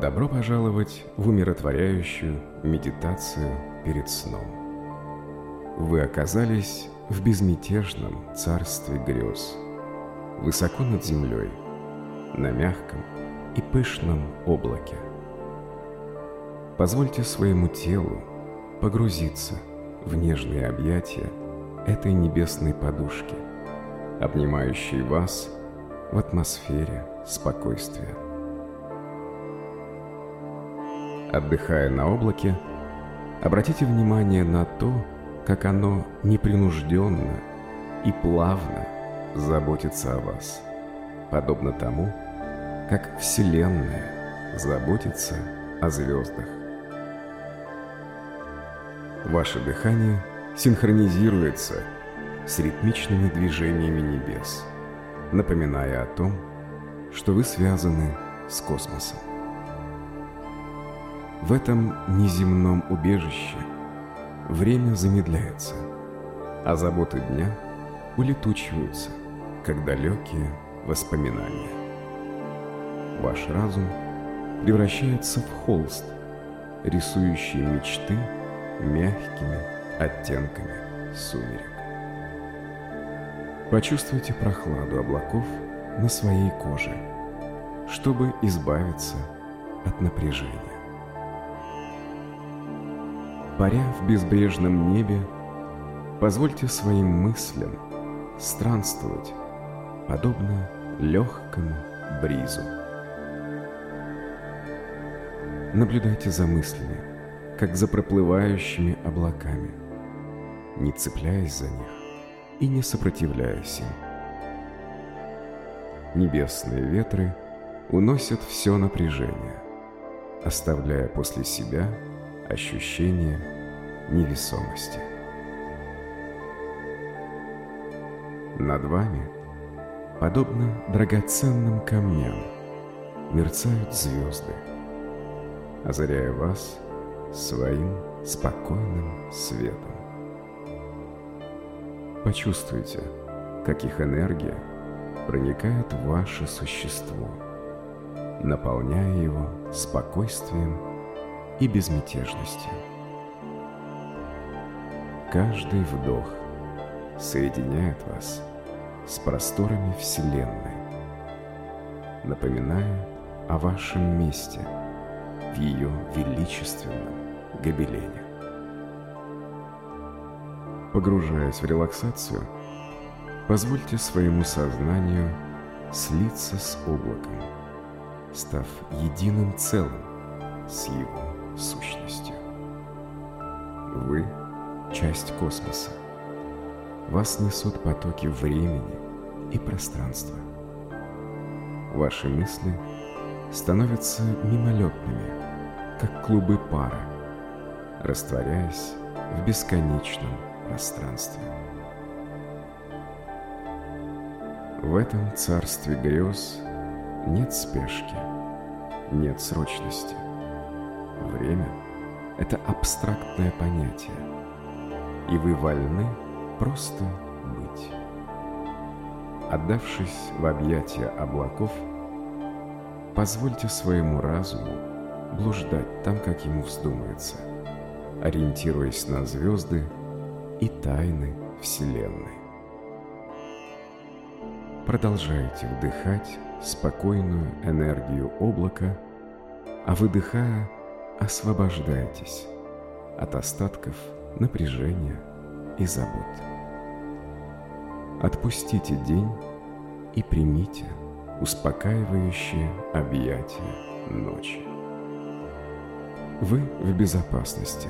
Добро пожаловать в умиротворяющую медитацию перед сном. Вы оказались в безмятежном царстве грез, высоко над землей, на мягком и пышном облаке. Позвольте своему телу погрузиться в нежные объятия этой небесной подушки, обнимающей вас в атмосфере спокойствия. Отдыхая на облаке, обратите внимание на то, как оно непринужденно и плавно заботится о вас, подобно тому, как Вселенная заботится о звездах. Ваше дыхание синхронизируется с ритмичными движениями небес, напоминая о том, что вы связаны с космосом. В этом неземном убежище время замедляется, а заботы дня улетучиваются, как далекие воспоминания. Ваш разум превращается в холст, рисующий мечты мягкими оттенками сумерек. Почувствуйте прохладу облаков на своей коже, чтобы избавиться от напряжения. Паря в безбрежном небе, позвольте своим мыслям странствовать, подобно легкому бризу. Наблюдайте за мыслями, как за проплывающими облаками, не цепляясь за них и не сопротивляясь им. Небесные ветры уносят все напряжение, оставляя после себя – ощущение невесомости. Над вами, подобно драгоценным камням, мерцают звезды, озаряя вас своим спокойным светом. Почувствуйте, как их энергия проникает в ваше существо, наполняя его спокойствием и безмятежностью. Каждый вдох соединяет вас с просторами Вселенной, напоминая о вашем месте в ее величественном гобелене. Погружаясь в релаксацию, позвольте своему сознанию слиться с облаком, став единым целым с его сущностью. Вы – часть космоса. Вас несут потоки времени и пространства. Ваши мысли становятся мимолетными, как клубы пара, растворяясь в бесконечном пространстве. В этом царстве грез нет спешки, нет срочности – Время – это абстрактное понятие, и вы вольны просто быть. Отдавшись в объятия облаков, позвольте своему разуму блуждать там, как ему вздумается, ориентируясь на звезды и тайны Вселенной. Продолжайте вдыхать спокойную энергию облака, а выдыхая – освобождайтесь от остатков напряжения и забот. Отпустите день и примите успокаивающее объятие ночи. Вы в безопасности.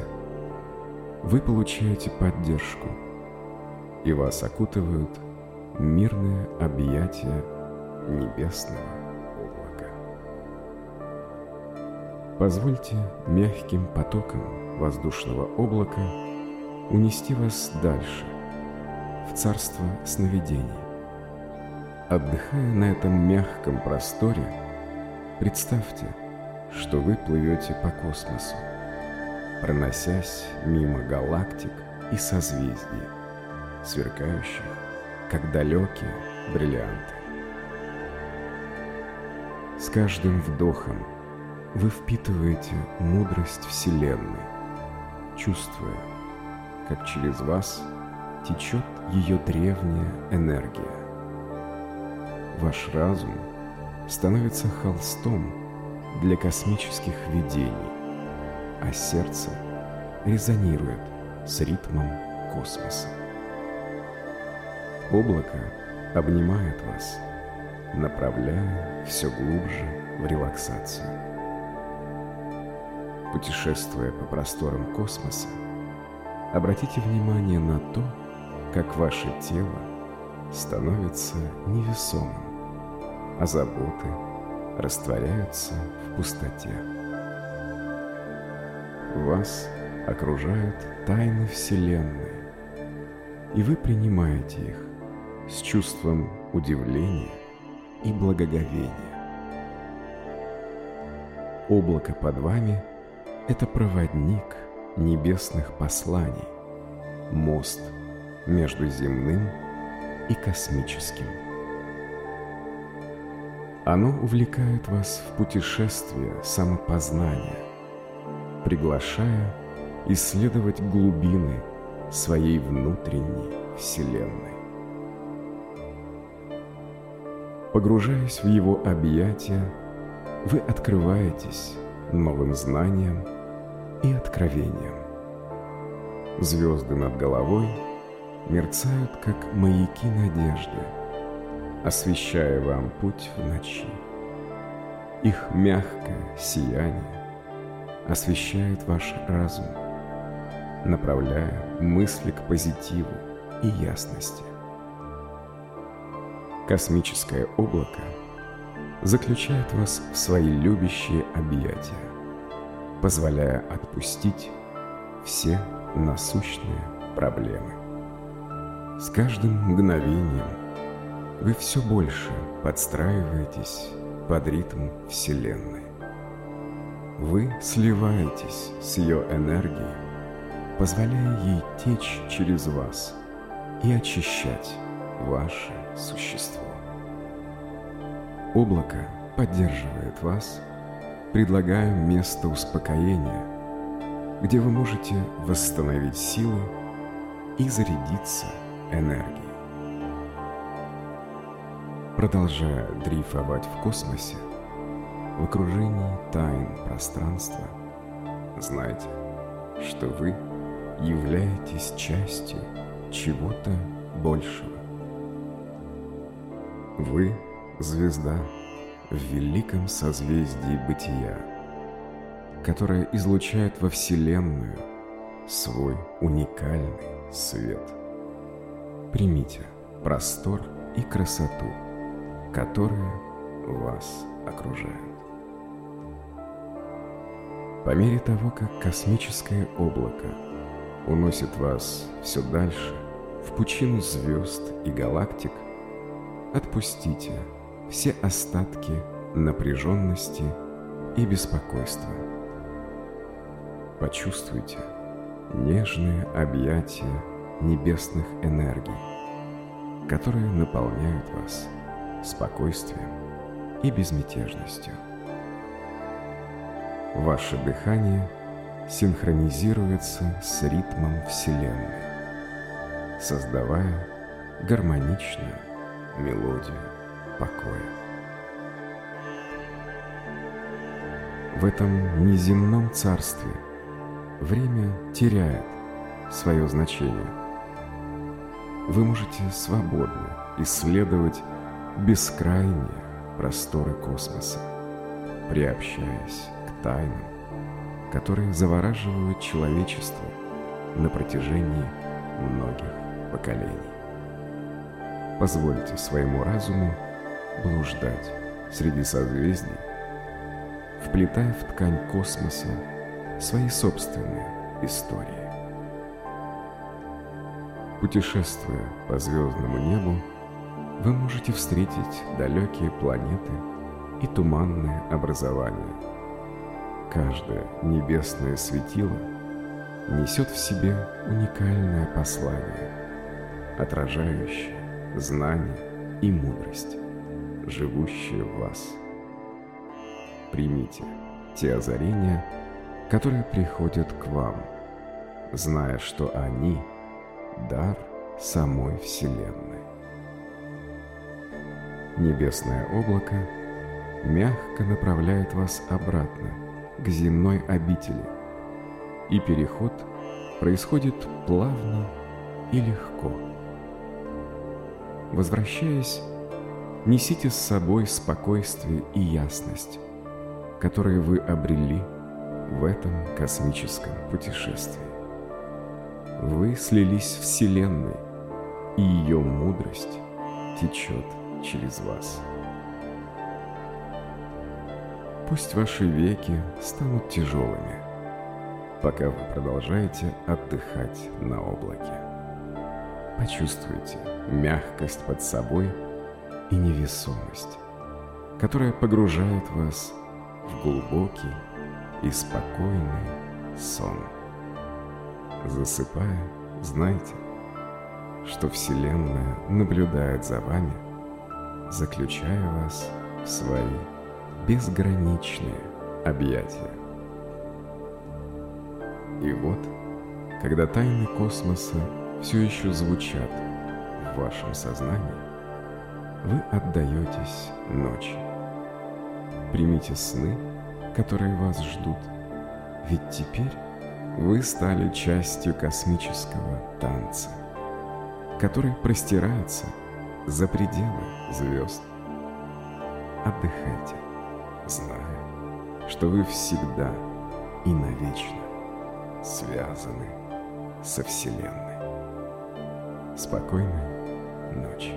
Вы получаете поддержку, и вас окутывают мирные объятия небесного Позвольте мягким потоком воздушного облака унести вас дальше, в царство сновидений. Отдыхая на этом мягком просторе, представьте, что вы плывете по космосу, проносясь мимо галактик и созвездий, сверкающих, как далекие бриллианты. С каждым вдохом вы впитываете мудрость Вселенной, чувствуя, как через вас течет ее древняя энергия. Ваш разум становится холстом для космических видений, а сердце резонирует с ритмом космоса. Облако обнимает вас, направляя все глубже в релаксацию. Путешествуя по просторам космоса, обратите внимание на то, как ваше тело становится невесомым, а заботы растворяются в пустоте. Вас окружают тайны Вселенной, и вы принимаете их с чувством удивления и благоговения. Облако под вами – это проводник небесных посланий, мост между земным и космическим. Оно увлекает вас в путешествие самопознания, приглашая исследовать глубины своей внутренней Вселенной. Погружаясь в его объятия, вы открываетесь новым знаниям и откровениям. Звезды над головой мерцают, как маяки надежды, освещая вам путь в ночи. Их мягкое сияние освещает ваш разум, направляя мысли к позитиву и ясности. Космическое облако заключает вас в свои любящие объятия, позволяя отпустить все насущные проблемы. С каждым мгновением вы все больше подстраиваетесь под ритм Вселенной. Вы сливаетесь с ее энергией, позволяя ей течь через вас и очищать ваше существо. Облако поддерживает вас, предлагая место успокоения, где вы можете восстановить силы и зарядиться энергией. Продолжая дрейфовать в космосе, в окружении тайн пространства, знайте, что вы являетесь частью чего-то большего. Вы — звезда в великом созвездии бытия, которая излучает во Вселенную свой уникальный свет. Примите простор и красоту, которые вас окружают. По мере того, как космическое облако уносит вас все дальше в пучину звезд и галактик – отпустите все остатки напряженности и беспокойства. Почувствуйте нежные объятия небесных энергий, которые наполняют вас спокойствием и безмятежностью. Ваше дыхание синхронизируется с ритмом Вселенной, создавая гармоничную мелодию покоя. В этом неземном царстве время теряет свое значение. Вы можете свободно исследовать бескрайние просторы космоса, приобщаясь к тайнам, которые завораживают человечество на протяжении многих поколений. Позвольте своему разуму блуждать среди созвездий, вплетая в ткань космоса свои собственные истории. Путешествуя по звездному небу, вы можете встретить далекие планеты и туманные образования. Каждое небесное светило несет в себе уникальное послание, отражающее знание и мудрость, живущие в вас. Примите те озарения, которые приходят к вам, зная, что они – дар самой Вселенной. Небесное облако мягко направляет вас обратно к земной обители, и переход происходит плавно и легко. Возвращаясь, несите с собой спокойствие и ясность, которые вы обрели в этом космическом путешествии. Вы слились в Вселенной, и ее мудрость течет через вас. Пусть ваши веки станут тяжелыми, пока вы продолжаете отдыхать на облаке. Почувствуйте мягкость под собой и невесомость, которая погружает вас в глубокий и спокойный сон. Засыпая, знайте, что Вселенная наблюдает за вами, заключая вас в свои безграничные объятия. И вот, когда тайны космоса все еще звучат в вашем сознании, вы отдаетесь ночи. Примите сны, которые вас ждут, ведь теперь вы стали частью космического танца, который простирается за пределы звезд. Отдыхайте, зная, что вы всегда и навечно связаны со Вселенной. Спокойной ночи.